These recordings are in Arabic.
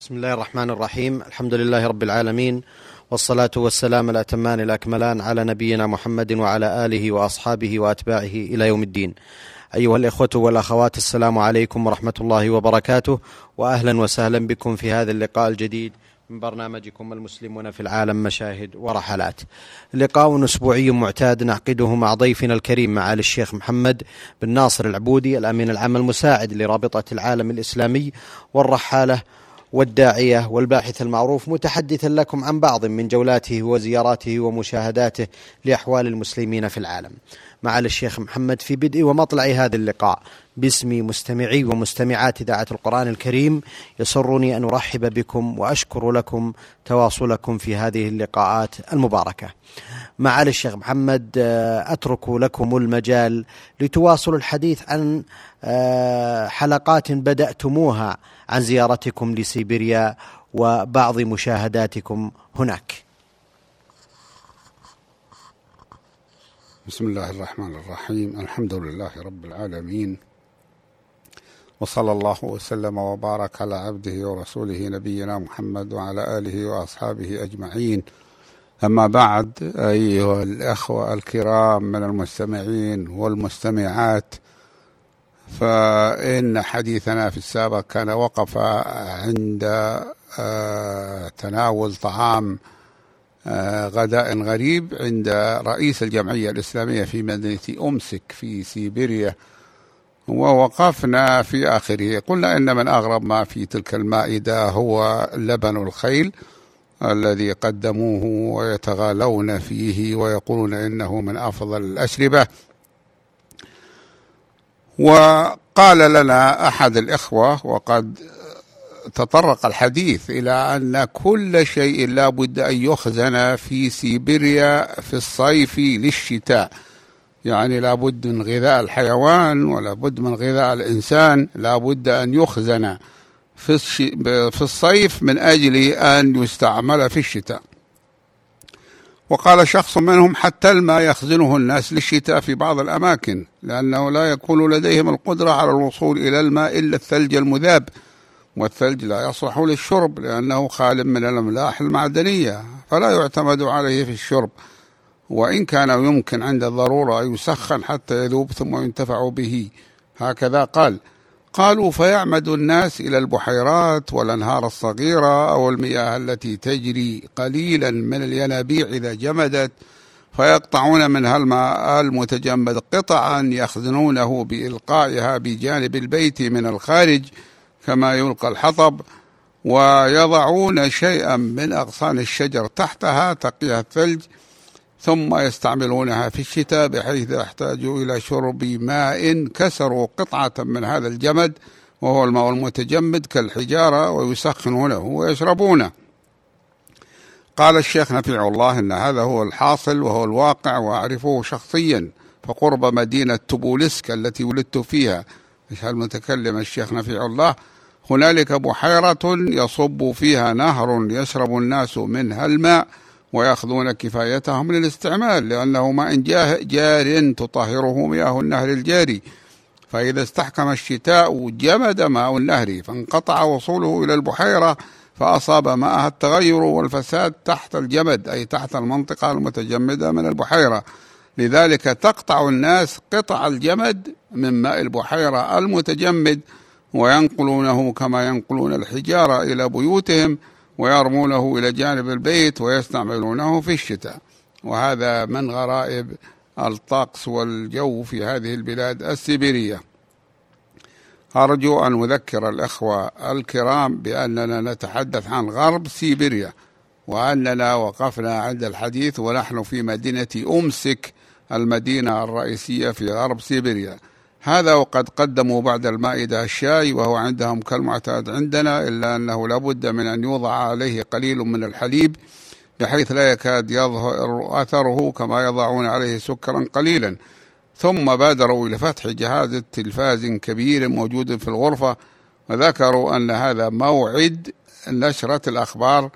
بسم الله الرحمن الرحيم الحمد لله رب العالمين والصلاة والسلام الأتمان الأكملان على نبينا محمد وعلى آله وأصحابه وأتباعه إلى يوم الدين أيها الإخوة والأخوات السلام عليكم ورحمة الله وبركاته وأهلا وسهلا بكم في هذا اللقاء الجديد من برنامجكم المسلمون في العالم مشاهد ورحلات لقاء أسبوعي معتاد نعقده مع ضيفنا الكريم معالي الشيخ محمد بن ناصر العبودي الأمين العام المساعد لرابطة العالم الإسلامي والرحالة والداعية والباحث المعروف متحدثا لكم عن بعض من جولاته وزياراته ومشاهداته لأحوال المسلمين في العالم. معالي الشيخ محمد في بدء ومطلع هذا اللقاء. باسم مستمعي ومستمعات إذاعة القرآن الكريم يسرني أن أرحب بكم وأشكر لكم تواصلكم في هذه اللقاءات المباركة. معالي الشيخ محمد أترك لكم المجال لتواصلوا الحديث عن حلقات بدأتموها عن زيارتكم لسيبيريا وبعض مشاهداتكم هناك. بسم الله الرحمن الرحيم. الحمد لله رب العالمين. وصلى الله وسلم وبارك على عبده ورسوله نبينا محمد وعلى آله وأصحابه أجمعين. أما بعد أيها الأخوة الكرام من المستمعين والمستمعات فإن حديثنا في السابق كان وقف عند تناول طعام غداء غريب عند رئيس الجمعية الإسلامية في مدينة أمسك في سيبيريا ووقفنا في آخره. قلنا إن من أغرب ما في تلك المائدة هو لبن الخيل. الذي قدموه ويتغالون فيه ويقولون إنه من أفضل الأشربة. وقال لنا أحد الإخوة وقد تطرق الحديث إلى أن كل شيء لا بد أن يخزن في سيبيريا في الصيف للشتاء. يعني لا بد من غذاء الحيوان ولا بد من غذاء الإنسان لا بد أن يخزن. في, في الصيف من أجل أن يستعمل في الشتاء. وقال شخص منهم حتى الماء يخزنه الناس للشتاء في بعض الأماكن لأنه لا يكون لديهم القدرة على الوصول إلى الماء إلا الثلج المذاب. والثلج لا يصلح للشرب لأنه خال من الأملاح المعدنية فلا يعتمد عليه في الشرب. وإن كان يمكن عند الضرورة يسخن حتى يذوب ثم ينتفع به. هكذا قال. قالوا فيعمد الناس إلى البحيرات والأنهار الصغيرة أو المياه التي تجري قليلا من الينابيع إذا جمدت فيقطعون منها الماء المتجمد قطعا يخزنونه بإلقائها بجانب البيت من الخارج كما يلقى الحطب ويضعون شيئا من أغصان الشجر تحتها تقيها الثلج ثم يستعملونها في الشتاء بحيث يحتاجوا إلى شرب ماء كسروا قطعة من هذا الجمد وهو الماء المتجمد كالحجارة ويسخنونه ويشربونه. قال الشيخ نفيع الله أن هذا هو الحاصل وهو الواقع وأعرفه شخصيا. فقرب مدينة تبولسك التي ولدت فيها. المتكلم الشيخ نفيع الله؟ هنالك بحيرة يصب فيها نهر يشرب الناس منها الماء ويأخذون كفايتهم للاستعمال لأنه ماء جار تطهره مياه النهر الجاري. فإذا استحكم الشتاء جمد ماء النهر فانقطع وصوله إلى البحيرة فأصاب ماءها التغير والفساد تحت الجمد أي تحت المنطقة المتجمدة من البحيرة. لذلك تقطع الناس قطع الجمد من ماء البحيرة المتجمد وينقلونه كما ينقلون الحجارة إلى بيوتهم. ويرمونه إلى جانب البيت ويستعملونه في الشتاء. وهذا من غرائب الطقس والجو في هذه البلاد السيبيرية. أرجو أن أذكر الإخوة الكرام بأننا نتحدث عن غرب سيبيريا وأننا وقفنا عند الحديث ونحن في مدينة أمسك المدينة الرئيسية في غرب سيبيريا. هذا وقد قدموا بعد المائدة الشاي وهو عندهم كالمعتاد عندنا إلا أنه لابد من أن يوضع عليه قليل من الحليب بحيث لا يكاد يظهر أثره كما يضعون عليه سكرا قليلا. ثم بادروا إلى فتح جهاز تلفاز كبير موجود في الغرفة وذكروا أن هذا موعد نشرة الأخبار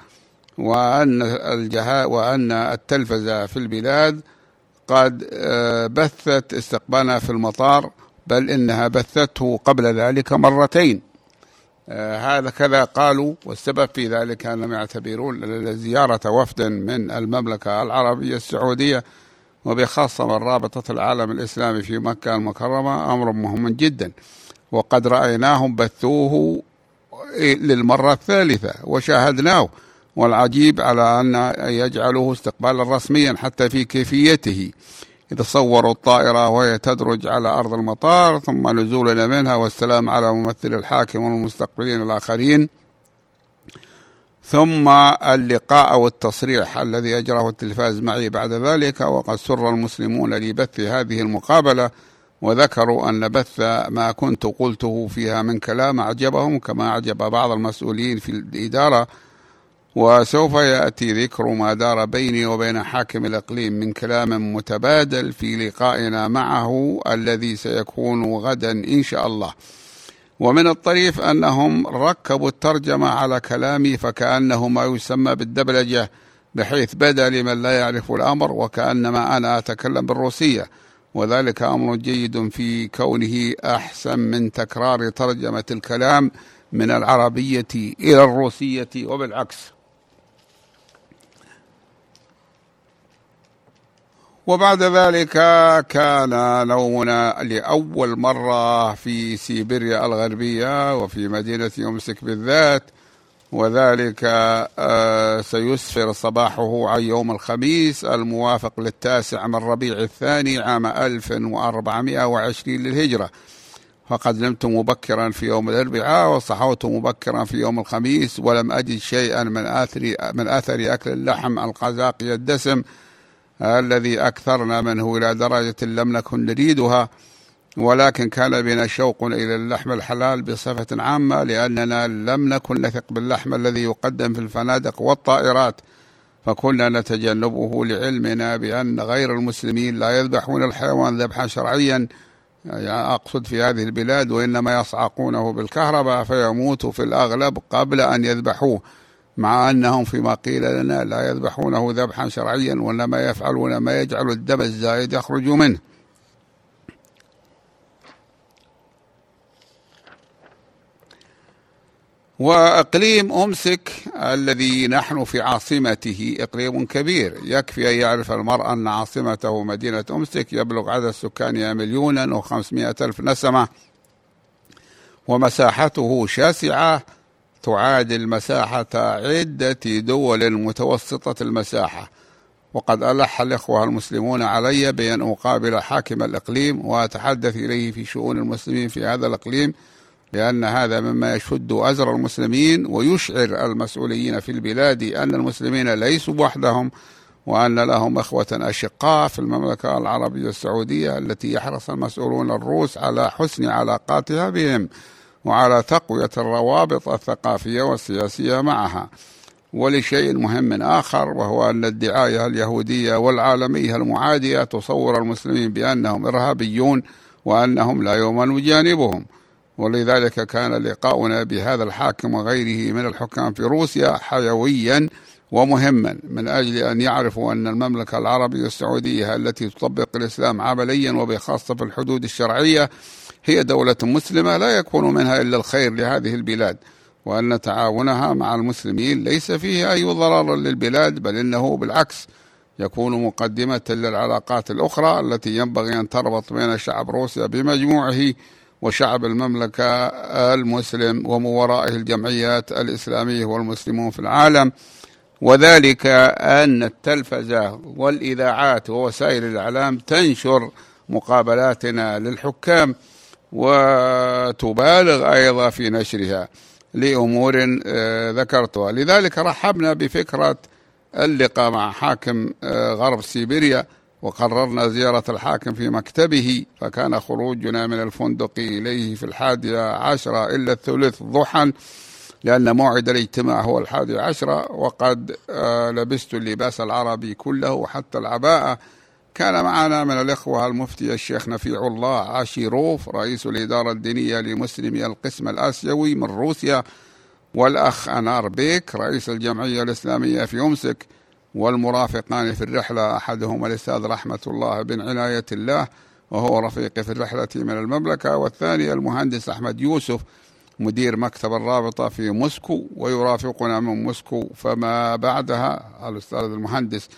وأن وأن التلفزة في البلاد قد بثت استقبالنا في المطار بل إنها بثته قبل ذلك مرتين. آه، هذا كذا قالوا والسبب في ذلك أنهم يعتبرون زيارة وفد من المملكة العربية السعودية وبخاصة من رابطة العالم الإسلامي في مكة المكرمة أمر مهم جدا. وقد رأيناهم بثوه للمرة الثالثة وشاهدناه. والعجيب على أن يجعله استقبالا رسميا حتى في كيفيته. إذا صوروا الطائرة وهي تدرج على أرض المطار ثم نزولنا منها والسلام على ممثل الحاكم والمستقبلين الآخرين. ثم اللقاء والتصريح الذي أجره التلفاز معي بعد ذلك وقد سر المسلمون لبث هذه المقابلة وذكروا أن بث ما كنت قلته فيها من كلام أعجبهم كما أعجب بعض المسؤولين في الإدارة وسوف يأتي ذكر ما دار بيني وبين حاكم الإقليم من كلام متبادل في لقائنا معه الذي سيكون غدا إن شاء الله. ومن الطريف أنهم ركبوا الترجمة على كلامي فكأنه ما يسمى بالدبلجة بحيث بدا لمن لا يعرف الأمر وكأنما أنا أتكلم بالروسية. وذلك أمر جيد في كونه أحسن من تكرار ترجمة الكلام من العربية إلى الروسية وبالعكس. وبعد ذلك كان نومنا لأول مرة في سيبيريا الغربية وفي مدينة يمسك بالذات وذلك آه، سيسفر صباحه عن يوم الخميس الموافق للتاسع من ربيع الثاني عام 1420 للهجرة. فقد نمت مبكرا في يوم الأربعاء وصحوت مبكرا في يوم الخميس ولم أجد شيئا من آثر من آثر أكل اللحم القزاقي الدسم الذي أكثرنا منه إلى درجة لم نكن نريدها ولكن كان بنا شوق إلى اللحم الحلال بصفة عامة لأننا لم نكن نثق باللحم الذي يقدم في الفنادق والطائرات فكنا نتجنبه لعلمنا بأن غير المسلمين لا يذبحون الحيوان ذبحا شرعيا. يعني أقصد في هذه البلاد وإنما يصعقونه بالكهرباء فيموت في الأغلب قبل أن يذبحوه. مع أنهم فيما قيل لنا لا يذبحونهذبحا شرعيا وإنما يفعلون ما يجعل الدم الزايد يخرج منه. وإقليم أمسك الذي نحن في عاصمته إقليم كبير. يكفي أن يعرف المرء أن عاصمته مدينة أمسك يبلغ عدد سكانها مليونا وخمسمائة ألف نسمة ومساحته شاسعة تعادل مساحة عدة دول متوسطة المساحة. وقد ألح الإخوة المسلمون علي بأن أقابل حاكم الإقليم وأتحدث إليه في شؤون المسلمين في هذا الإقليم لأن هذا مما يشد أزر المسلمين ويشعر المسؤولين في البلاد أن المسلمين ليسوا وحدهم وأن لهم إخوة أشقاء في المملكة العربية السعودية التي يحرص المسؤولون الروس على حسن علاقاتها بهم. وعلى تقوية الروابط الثقافية والسياسية معها ولشيء مهم آخر وهو أن الدعاية اليهودية والعالمية المعادية تصور المسلمين بأنهم إرهابيون وأنهم لا يؤمن جانبهم ولذلك كان لقاؤنا بهذا الحاكم وغيره من الحكام في روسيا حيويا ومهما من أجل أن يعرفوا أن المملكة العربية السعودية التي تطبق الإسلام عمليا وبخاصة في الحدود الشرعية هي دولة مسلمة لا يكون منها إلا الخير لهذه البلاد وأن تعاونها مع المسلمين ليس فيه أي ضرر للبلاد بل إنه بالعكس يكون مقدمة للعلاقات الأخرى التي ينبغي أن تربط بين شعب روسيا بمجموعه وشعب المملكة المسلم ومن ورائه الجمعيات الإسلامية والمسلمون في العالم. وذلك أن التلفزة والإذاعات ووسائل الإعلام تنشر مقابلاتنا للحكام. وتبالغ أيضا في نشرها لأمور آه، ذكرتها. لذلك رحبنا بفكرة اللقاء مع حاكم آه، غرب سيبيريا وقررنا زيارة الحاكم في مكتبه فكان خروجنا من الفندق إليه في الحادية عشرة إلا الثلث ضحى لأن موعد الاجتماع هو الحادي عشرة وقد آه، لبست اللباس العربي كله حتى العباءة كان معنا من الإخوة المفتي الشيخ نفيع الله عاشيروف رئيس الإدارة الدينية لمسلمي القسم الآسيوي من روسيا والأخ أنار بيك رئيس الجمعية الإسلامية في أمسك والمرافقان في الرحلة أحدهما الأستاذ رحمة الله بن عناية الله وهو رفيقي في الرحلة من المملكة والثاني المهندس أحمد يوسف مدير مكتب الرابطة في موسكو ويرافقنا من موسكو فما بعدها الأستاذ المهندس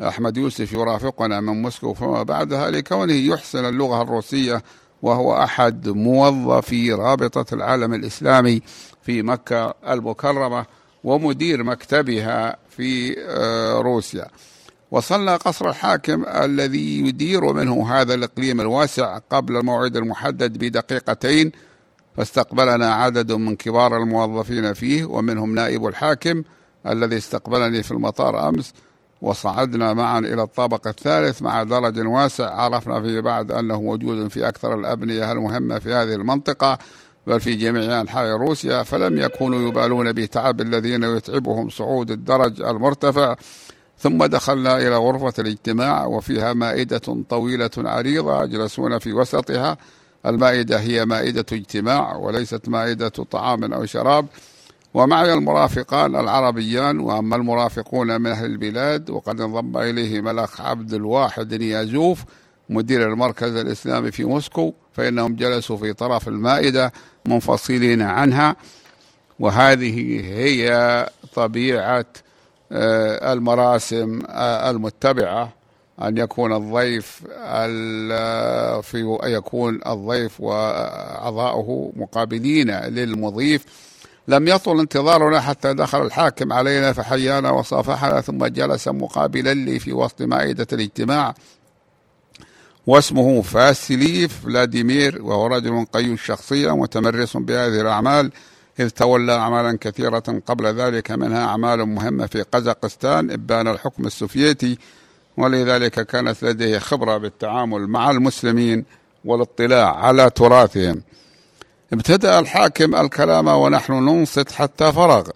أحمد يوسف يرافقنا من موسكو فما بعدها لكونه يحسن اللغة الروسية وهو أحد موظفي رابطة العالم الإسلامي في مكة المكرمة ومدير مكتبها في آه، روسيا. وصلنا قصر الحاكم الذي يدير منه هذا الإقليم الواسع قبل الموعد المحدد بدقيقتين فاستقبلنا عدد من كبار الموظفين فيه ومنهم نائب الحاكم الذي استقبلني في المطار أمس وصعدنا معا إلى الطابق الثالث مع درج واسع. عرفنا فيه بعد أنه موجود في أكثر الأبنية المهمة في هذه المنطقة بل في جميع أنحاء روسيا فلم يكونوا يبالون بتعب الذين يتعبهم صعود الدرج المرتفع. ثم دخلنا إلى غرفة الاجتماع وفيها مائدة طويلة عريضة يجلسون في وسطها. المائدة هي مائدة اجتماع وليست مائدة طعام أو شراب. ومعي المرافقان العربيان وأما المرافقون من أهل البلاد وقد انضم إليه ملك عبد الواحد نيازوف مدير المركز الإسلامي في موسكو فإنهم جلسوا في طرف المائدة منفصلين عنها. وهذه هي طبيعة آه، المراسم آه، المتبعة. أن يكون الضيف في يكون الضيف وأعضاؤه مقابلين للمضيف. لم يطل انتظارنا حتى دخل الحاكم علينا فحيانا وصافحنا ثم جلس مقابلا لي في وسط مائدة الاجتماع واسمه فاسيلي فلاديمير وهو رجل قيم الشخصية متمرس بهذه الأعمال إذ تولى أعمالا كثيرة قبل ذلك منها أعمال مهمة في قزاقستان إبان الحكم السوفيتي ولذلك كانت لديه خبرة بالتعامل مع المسلمين والاطلاع على تراثهم. ابتدأ الحاكم الكلام ونحن ننصت حتى فرغ.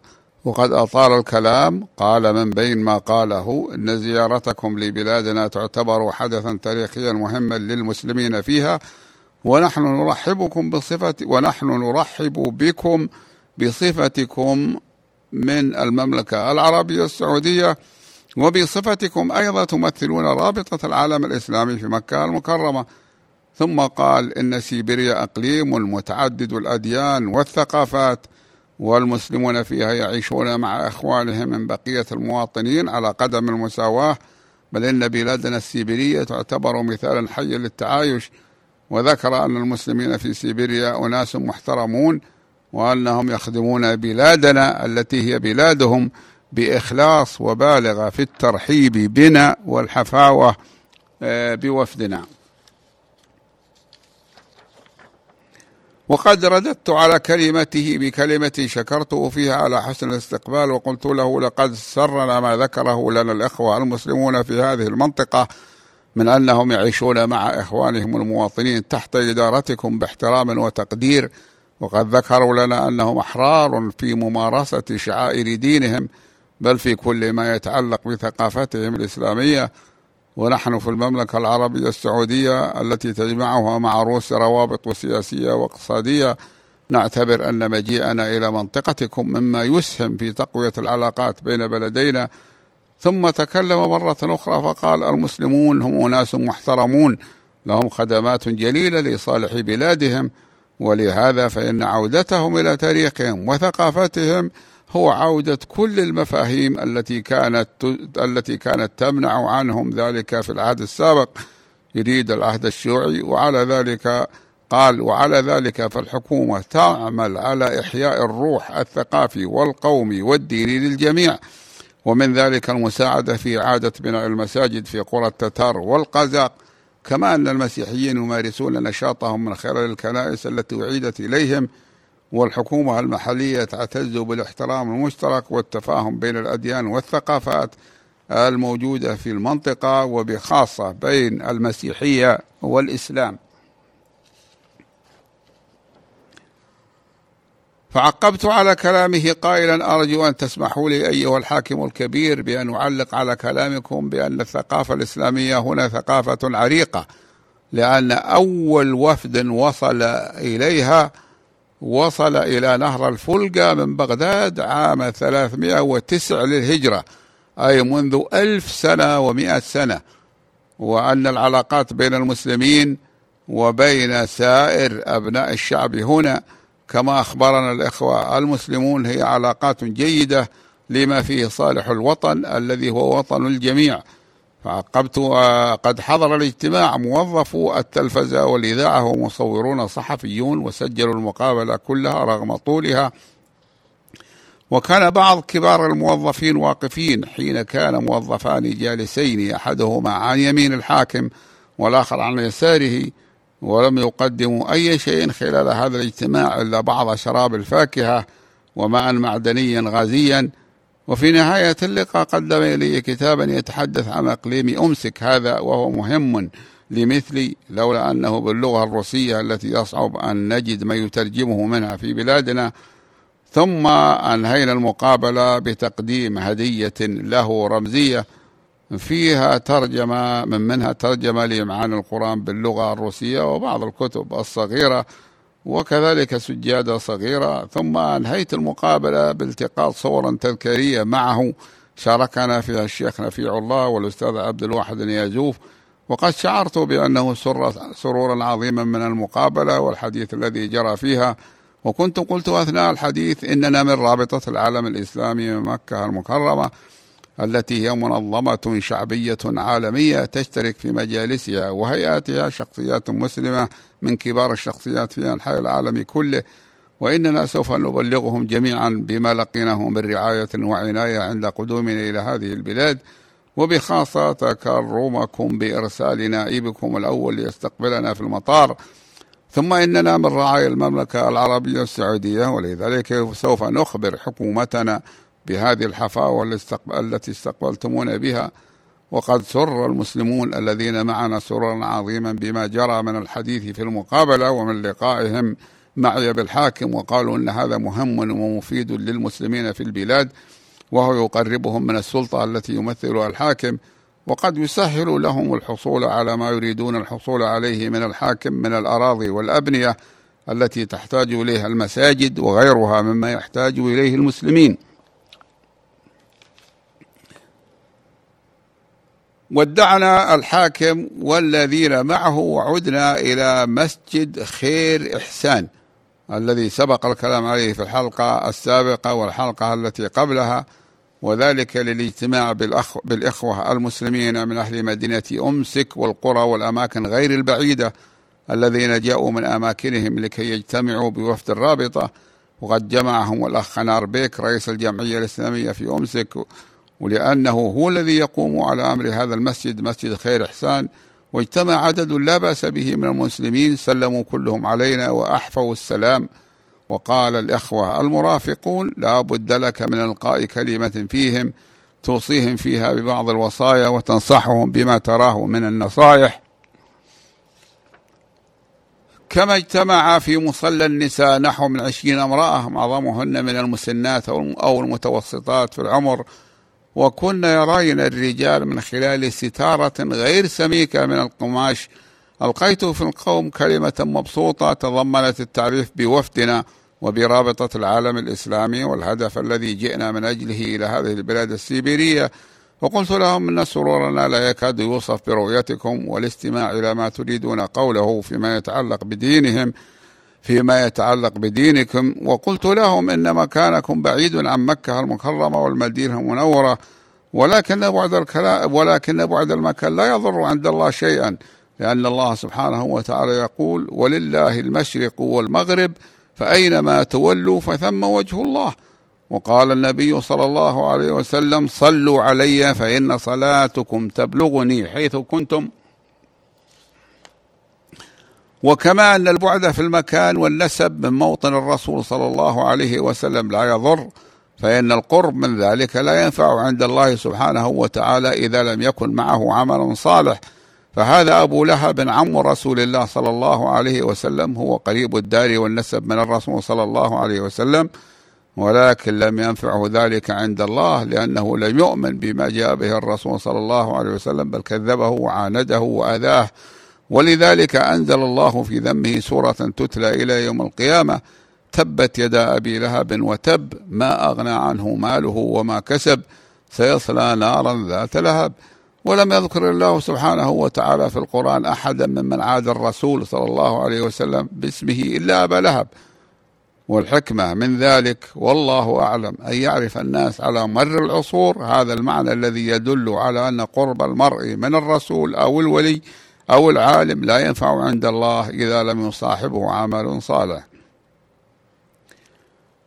وقد أطال الكلام قال من بين ما قاله إن زيارتكم لبلادنا تعتبر حدثا تاريخيا مهما للمسلمين فيها ونحن نرحبكم بصفة ونحن نرحب بكم بصفتكم من المملكة العربية السعودية وبصفتكم أيضا تمثلون رابطة العالم الإسلامي في مكة المكرمة. ثم قال إن سيبيريا أقليم متعدد الأديان والثقافات والمسلمون فيها يعيشون مع إخوانهم من بقية المواطنين على قدم المساواة بل إن بلادنا السيبيرية تعتبر مثالا حيا للتعايش. وذكر أن المسلمين في سيبيريا أناس محترمون وأنهم يخدمون بلادنا التي هي بلادهم بإخلاص وبالغ في الترحيب بنا والحفاوة آه، بوفدنا. وقد رددت على كلمته بكلمة شكرته فيها على حسن الاستقبال وقلت له لقد سرنا ما ذكره لنا الإخوة المسلمون في هذه المنطقة من أنهم يعيشون مع إخوانهم المواطنين تحت إدارتكم باحترام وتقدير وقد ذكروا لنا أنهم أحرار في ممارسة شعائر دينهم بل في كل ما يتعلق بثقافتهم الإسلامية ونحن في المملكة العربية السعودية التي تجمعها مع روسيا روابط سياسية واقتصادية نعتبر أن مجيئنا إلى منطقتكم مما يسهم في تقوية العلاقات بين بلدينا. ثم تكلم مرة أخرى فقال المسلمون هم أناس محترمون لهم خدمات جليلة لصالح بلادهم ولهذا فإن عودتهم إلى تاريخهم وثقافتهم هو عودة كل المفاهيم التي كانت التي كانت تمنع عنهم ذلك في العهد السابق. يريد العهد الشيوعي وعلى ذلك قال وعلى ذلك فالحكومة تعمل على إحياء الروح الثقافي والقومي والديني للجميع. ومن ذلك المساعدة في إعادة بناء المساجد في قرى التتار والقزاق. كما أن المسيحيين يمارسون نشاطهم من خلال الكنائس التي أعيدت إليهم والحكومة المحلية تعتز بالاحترام المشترك والتفاهم بين الأديان والثقافات الموجودة في المنطقة وبخاصة بين المسيحية والإسلام. فعقبت على كلامه قائلا أرجو أن تسمحوا لي أيها الحاكم الكبير بأن أعلق على كلامكم بأن الثقافة الإسلامية هنا ثقافة عريقة لأن أول وفد وصل إليها وصل إلى نهر الفلقة من بغداد عام 309 للهجرة أي منذ ألف سنة ومئة سنة. وأن العلاقات بين المسلمين وبين سائر أبناء الشعب هنا كما أخبرنا الإخوة المسلمون هي علاقات جيدة لما فيه صالح الوطن الذي هو وطن الجميع. فعقبت قد حضر الاجتماع موظفو التلفزة والإذاعة ومصورون صحفيون وسجلوا المقابلة كلها رغم طولها. وكان بعض كبار الموظفين واقفين حين كان موظفان جالسين أحدهما عن يمين الحاكم والآخر عن يساره ولم يقدموا أي شيء خلال هذا الاجتماع إلا بعض شراب الفاكهة وماء معدنيا غازيا وفي نهاية اللقاء قدم إلي كتابا يتحدث عن إقليم أمسك هذا وهو مهم لمثلي لولا أنه باللغة الروسية التي يصعب أن نجد ما يترجمه منها في بلادنا. ثم أنهينا المقابلة بتقديم هدية له رمزية. فيها ترجمة من منها ترجمة لمعاني القرآن باللغة الروسية وبعض الكتب الصغيرة. وكذلك سجادة صغيرة ثم أنهيت المقابلة بالتقاط صورا تذكارية معه. شاركنا فيها الشيخ نفيع الله والأستاذ عبد الواحد اليازوف. وقد شعرت بأنه سر سرورا عظيما من المقابلة والحديث الذي جرى فيها. وكنت قلت أثناء الحديث إننا من رابطة العالم الإسلامي من مكة المكرمة التي هي منظمة شعبية عالمية تشترك في مجالسها وهيئاتها شخصيات مسلمة من كبار الشخصيات في أنحاء العالم كله وإننا سوف نبلغهم جميعا بما لقيناه من رعاية وعناية عند قدومنا إلى هذه البلاد. وبخاصة تكرمكم بإرسال نائبكم الأول ليستقبلنا في المطار. ثم إننا من رعايا المملكة العربية السعودية ولذلك سوف نخبر حكومتنا بهذه الحفاوة التي استقبلتمونا بها. وقد سر المسلمون الذين معنا سرورا عظيما بما جرى من الحديث في المقابلة ومن لقائهم معي بالحاكم وقالوا أن هذا مهم ومفيد للمسلمين في البلاد وهو يقربهم من السلطة التي يمثلها الحاكم وقد يسهل لهم الحصول على ما يريدون الحصول عليه من الحاكم من الأراضي والأبنية التي تحتاج إليها المساجد وغيرها مما يحتاج إليه المسلمين. ودعنا الحاكم والذين معه وعدنا إلى مسجد خير إحسان الذي سبق الكلام عليه في الحلقة السابقة والحلقة التي قبلها وذلك للاجتماع بالأخ بالإخوة المسلمين من أهل مدينة أمسك والقرى والأماكن غير البعيدة الذين جاءوا من أماكنهم لكي يجتمعوا بوفد الرابطة وقد جمعهم الأخ نار بيك رئيس الجمعية الإسلامية في أمسك ولأنه هو الذي يقوم على أمر هذا المسجد مسجد خير إحسان واجتمع عدد لا بأس به من المسلمين سلموا كلهم علينا وأحفوا السلام. وقال الإخوة المرافقون لا بد لك من إلقاء كلمة فيهم توصيهم فيها ببعض الوصايا وتنصحهم بما تراه من النصائح كما اجتمع في مصلى النساء نحو من عشرين امرأة معظمهن من المسنات أو المتوسطات في العمر. وكن يراين الرجال من خلال ستارة غير سميكة من القماش. ألقيت في القوم كلمة مبسوطة تضمنت التعريف بوفدنا وبرابطة العالم الإسلامي والهدف الذي جئنا من أجله إلى هذه البلاد السيبيرية. وقلت لهم إن سرورنا لا يكاد يوصف برؤيتكم والاستماع إلى ما تريدون قوله فيما يتعلق بدينهم. فيما يتعلق بدينكم وقلت لهم إن مكانكم بعيد عن مكة المكرمة والمدينة المنورة ولكن بعد الكلام ولكن بعد المكان لا يضر عند الله شيئا لأن الله سبحانه وتعالى يقول ولله المشرق والمغرب فأينما تولوا فثم وجه الله. وقال النبي صلى الله عليه وسلم صلوا علي فإن صلاتكم تبلغني حيث كنتم وكما أن البعد في المكان والنسب من موطن الرسول صلى الله عليه وسلم لا يضر فإن القرب من ذلك لا ينفع عند الله سبحانه وتعالى إذا لم يكن معه عمل صالح. فهذا أبو لهب عم رسول الله صلى الله عليه وسلم هو قريب الدار والنسب من الرسول صلى الله عليه وسلم ولكن لم ينفعه ذلك عند الله لأنه لم يؤمن بما جاء به الرسول صلى الله عليه وسلم بل كذبه وعانده وأذاه. ولذلك أنزل الله في ذمه سورة تتلى إلى يوم القيامة تبت يدا أبي لهب وتب ما أغنى عنه ماله وما كسب سيصلى نارا ذات لهب. ولم يذكر الله سبحانه وتعالى في القرآن أحدا ممن عاد الرسول صلى الله عليه وسلم باسمه إلا أبا لهب. والحكمة من ذلك والله أعلم أن يعرف الناس على مر العصور هذا المعنى الذي يدل على أن قرب المرء من الرسول أو الولي أو العالم لا ينفع عند الله إذا لم يصاحبه عمل صالح.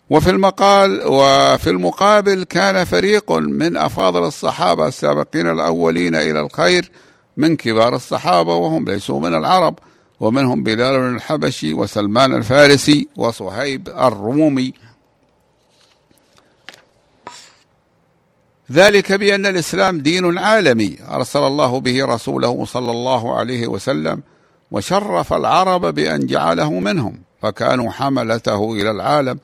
وفي المقال وفي المقابل كان فريق من أفاضل الصحابة السابقين الأولين إلى الخير من كبار الصحابة وهم ليسوا من العرب ومنهم بلال الحبشي وسلمان الفارسي وصهيب الرومي ذلك بأن الإسلام دين عالمي. أرسل الله به رسوله صلى الله عليه وسلم وشرف العرب بأن جعله منهم فكانوا حملته إلى العالم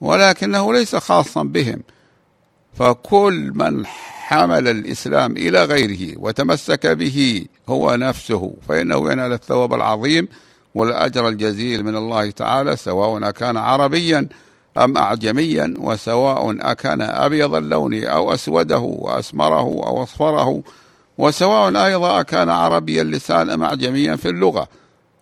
ولكنه ليس خاصا بهم. فكل من حمل الإسلام إلى غيره وتمسك به هو نفسه فإنه ينال الثواب العظيم والأجر الجزيل من الله تعالى سواء أكان عربيا أم أعجميا وسواء أكان أبيض اللون أو أسوده وأسمره أو أصفره وسواء أيضا أكان عربي اللسان أم أعجميا في اللغة.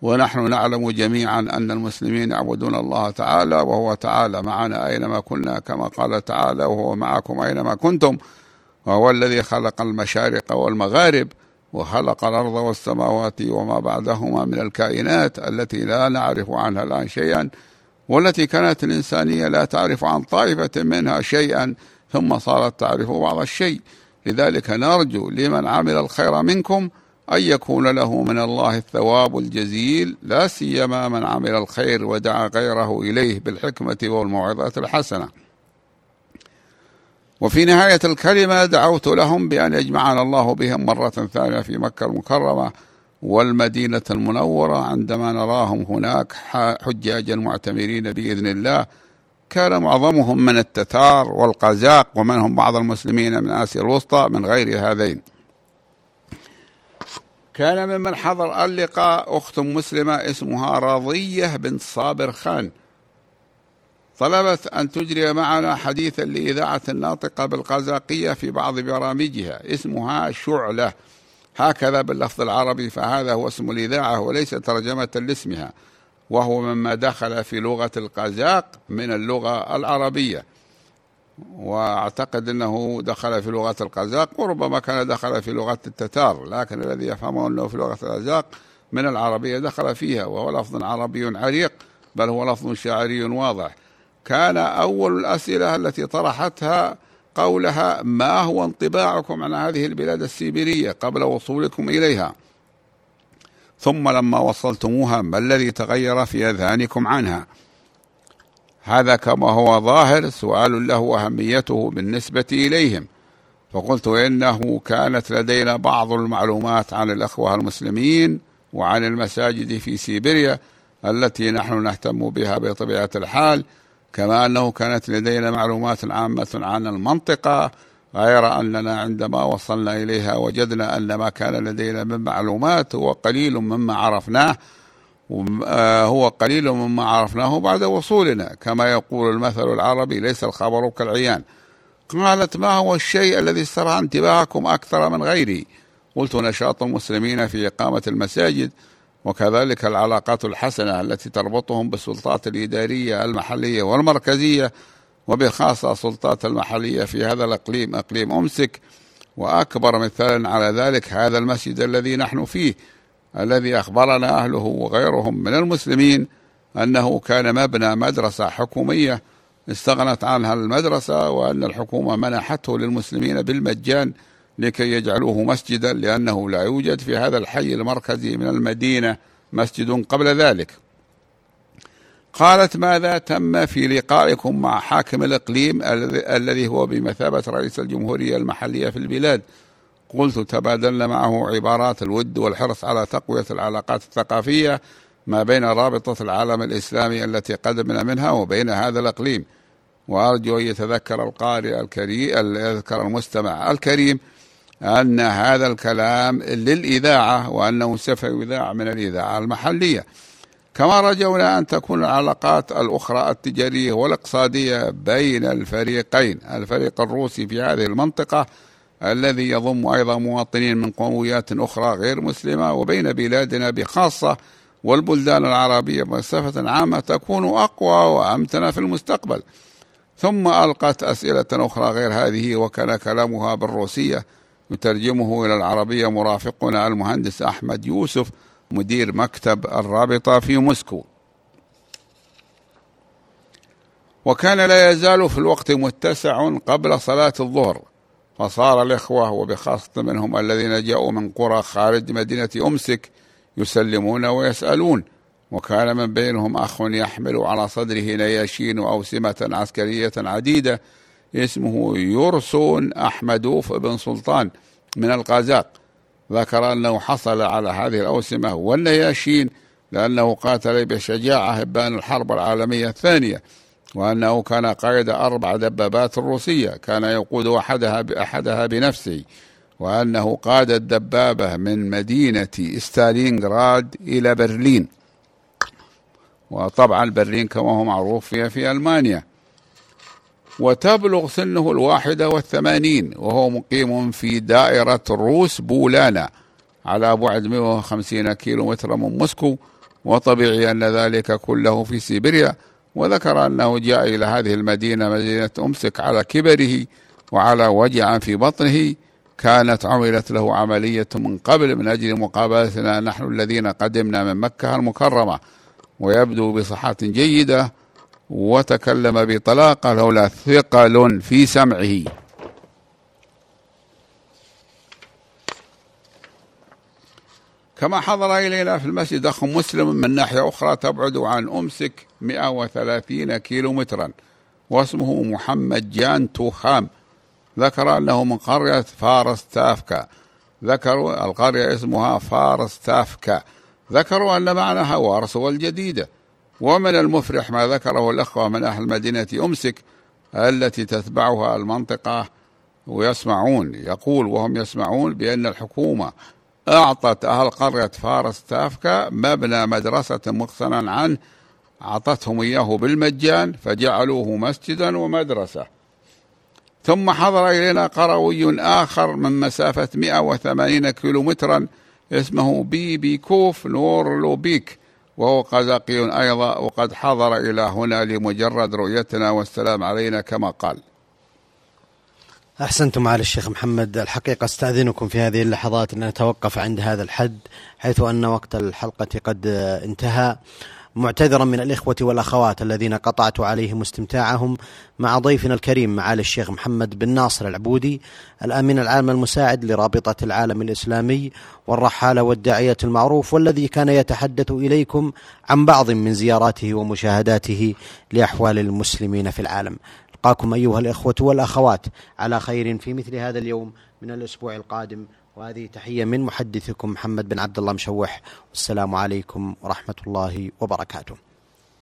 ونحن نعلم جميعا أن المسلمين يعبدون الله تعالى وهو تعالى معنا أينما كنا كما قال تعالى وهو معكم أينما كنتم. وهو الذي خلق المشارق والمغارب وخلق الأرض والسماوات وما بعدهما من الكائنات التي لا نعرف عنها الآن شيئا. والتي كانت الإنسانية لا تعرف عن طائفة منها شيئا ثم صارت تعرف بعض الشيء. لذلك نرجو لمن عمل الخير منكم أن يكون له من الله الثواب الجزيل لا سيما من عمل الخير ودعا غيره إليه بالحكمة والموعظة الحسنة. وفي نهاية الكلمة دعوت لهم بأن يجمعنا الله بهم مرة ثانية في مكة المكرمة. والمدينة المنورة عندما نراهم هناك حجاجا معتمرين بإذن الله. كان معظمهم من التتار والقزاق ومنهم بعض المسلمين من آسيا الوسطى من غير هذين. كان ممن حضر اللقاء أخت مسلمة اسمها راضية بنت صابر خان. طلبت أن تجري معنا حديثا لإذاعة الناطقة بالقزاقية في بعض برامجها اسمها شعلة. هكذا باللفظ العربي فهذا هو اسم الإذاعة وليس ترجمة لاسمها وهو مما دخل في لغة القزاق من اللغة العربية. واعتقد إنه دخل في لغة القزاق وربما كان دخل في لغة التتار لكن الذي يفهمه إنه في لغة القزاق من العربية دخل فيها وهو لفظ عربي عريق بل هو لفظ شاعري واضح. كان أول الأسئلة التي طرحتها قولها ما هو انطباعكم عن هذه البلاد السيبيرية قبل وصولكم إليها. ثم لما وصلتموها ما الذي تغير في أذهانكم عنها؟ هذا كما هو ظاهر سؤال له أهميته بالنسبة إليهم. فقلت إنه كانت لدينا بعض المعلومات عن الأخوة المسلمين وعن المساجد في سيبيريا التي نحن نهتم بها بطبيعة الحال. كما أنه كانت لدينا معلومات عامة عن المنطقة غير أننا عندما وصلنا إليها وجدنا أن ما كان لدينا من معلومات هو قليل مما عرفناه آه، هو قليل مما عرفناه بعد وصولنا. كما يقول المثل العربي ليس الخبر كالعيان. قالت ما هو الشيء الذي استرعى انتباهكم أكثر من غيره قلت نشاط المسلمين في إقامة المساجد وكذلك العلاقات الحسنة التي تربطهم بالسلطات الإدارية المحلية والمركزية وبخاصة السلطات المحلية في هذا الأقليم أقليم أمسك. وأكبر مثال على ذلك هذا المسجد الذي نحن فيه الذي أخبرنا أهله وغيرهم من المسلمين أنه كان مبنى مدرسة حكومية استغنت عنها المدرسة وأن الحكومة منحته للمسلمين بالمجان لكي يجعلوه مسجدا لأنه لا يوجد في هذا الحي المركزي من المدينة مسجد قبل ذلك. قالت ماذا تم في لقائكم مع حاكم الإقليم الذي هو بمثابة رئيس الجمهورية المحلية في البلاد؟ قلت تبادلنا معه عبارات الود والحرص على تقوية العلاقات الثقافية ما بين رابطة العالم الإسلامي التي قدمنا منها وبين هذا الإقليم. وأرجو أن يتذكر القارئ الكريم يذكر المستمع الكريم أن هذا الكلام للإذاعة وأنه سوف يذاع من الإذاعة المحلية. كما رجونا أن تكون العلاقات الأخرى التجارية والإقتصادية بين الفريقين الفريق الروسي في هذه المنطقة الذي يضم أيضا مواطنين من قوميات أخرى غير مسلمة وبين بلادنا بخاصة والبلدان العربية بصفة عامة تكون أقوى وأمتن في المستقبل. ثم ألقت أسئلة أخرى غير هذه وكان كلامها بالروسية يترجمه إلى العربية مرافقنا المهندس أحمد يوسف مدير مكتب الرابطة في موسكو. وكان لا يزال في الوقت متسع قبل صلاة الظهر فصار الإخوة وبخاصة منهم الذين جاءوا من قرى خارج مدينة أمسك يسلمون ويسألون وكان من بينهم أخ يحمل على صدره نياشين وأوسمة عسكرية عديدة اسمه يرسون أحمدوف بن سلطان من القازاق. ذكر أنه حصل على هذه الأوسمة والنياشين لأنه قاتل بشجاعة إبان الحرب العالمية الثانية وأنه كان قائد أربع دبابات روسية كان يقود أحدها بأحدها بنفسه وأنه قاد الدبابة من مدينة ستالينغراد إلى برلين. وطبعا برلين كما هو معروف فيها في ألمانيا. وتبلغ سنه الواحدة والثمانين وهو مقيم في دائرة روس بولانا على بعد 150 كيلو متر من موسكو. وطبيعي أن ذلك كله في سيبيريا. وذكر أنه جاء إلى هذه المدينة مدينة أمسك على كبره وعلى وجع في بطنه. كانت عملت له عملية من قبل من أجل مقابلتنا. نحن الذين قدمنا من مكة المكرمة. ويبدو بصحة جيدة وتكلم بطلاقة لولا ثقل في سمعه. كما حضر إلينا في المسجد أخ مسلم من ناحية أخرى تبعد عن أمسك 130 كيلو مترا واسمه محمد جان توخام. ذكر أنه من قرية فارس تافكا ذكروا القرية اسمها فارس تافكا ذكروا أن معناها وارسو الجديدة. ومن المفرح ما ذكره الأخوة من أهل مدينة أمسك التي تتبعها المنطقة ويسمعون يقول وهم يسمعون بأن الحكومة أعطت أهل قرية فارس تافكا مبنى مدرسة مقتنى عنه أعطتهم إياه بالمجان فجعلوه مسجدا ومدرسة. ثم حضر إلينا قروي آخر من مسافة 180 كيلومترا اسمه بيبي كوف نور لوبيك وهو قزاقي أيضا وقد حضر إلى هنا لمجرد رؤيتنا والسلام علينا كما قال. أحسنتم على الشيخ محمد. الحقيقة أستأذنكم في هذه اللحظات أن نتوقف عند هذا الحد حيث أن وقت الحلقة قد انتهى. معتذرا من الإخوة والأخوات الذين قطعت عليهم استمتاعهم مع ضيفنا الكريم معالي الشيخ محمد بن ناصر العبودي الأمين العام المساعد لرابطة العالم الإسلامي والرحالة والداعية المعروف والذي كان يتحدث إليكم عن بعض من زياراته ومشاهداته لأحوال المسلمين في العالم. ألقاكم أيها الإخوة والأخوات على خير في مثل هذا اليوم من الأسبوع القادم. وهذه تحية من محدثكم محمد بن عبد الله مشوح والسلام عليكم ورحمة الله وبركاته.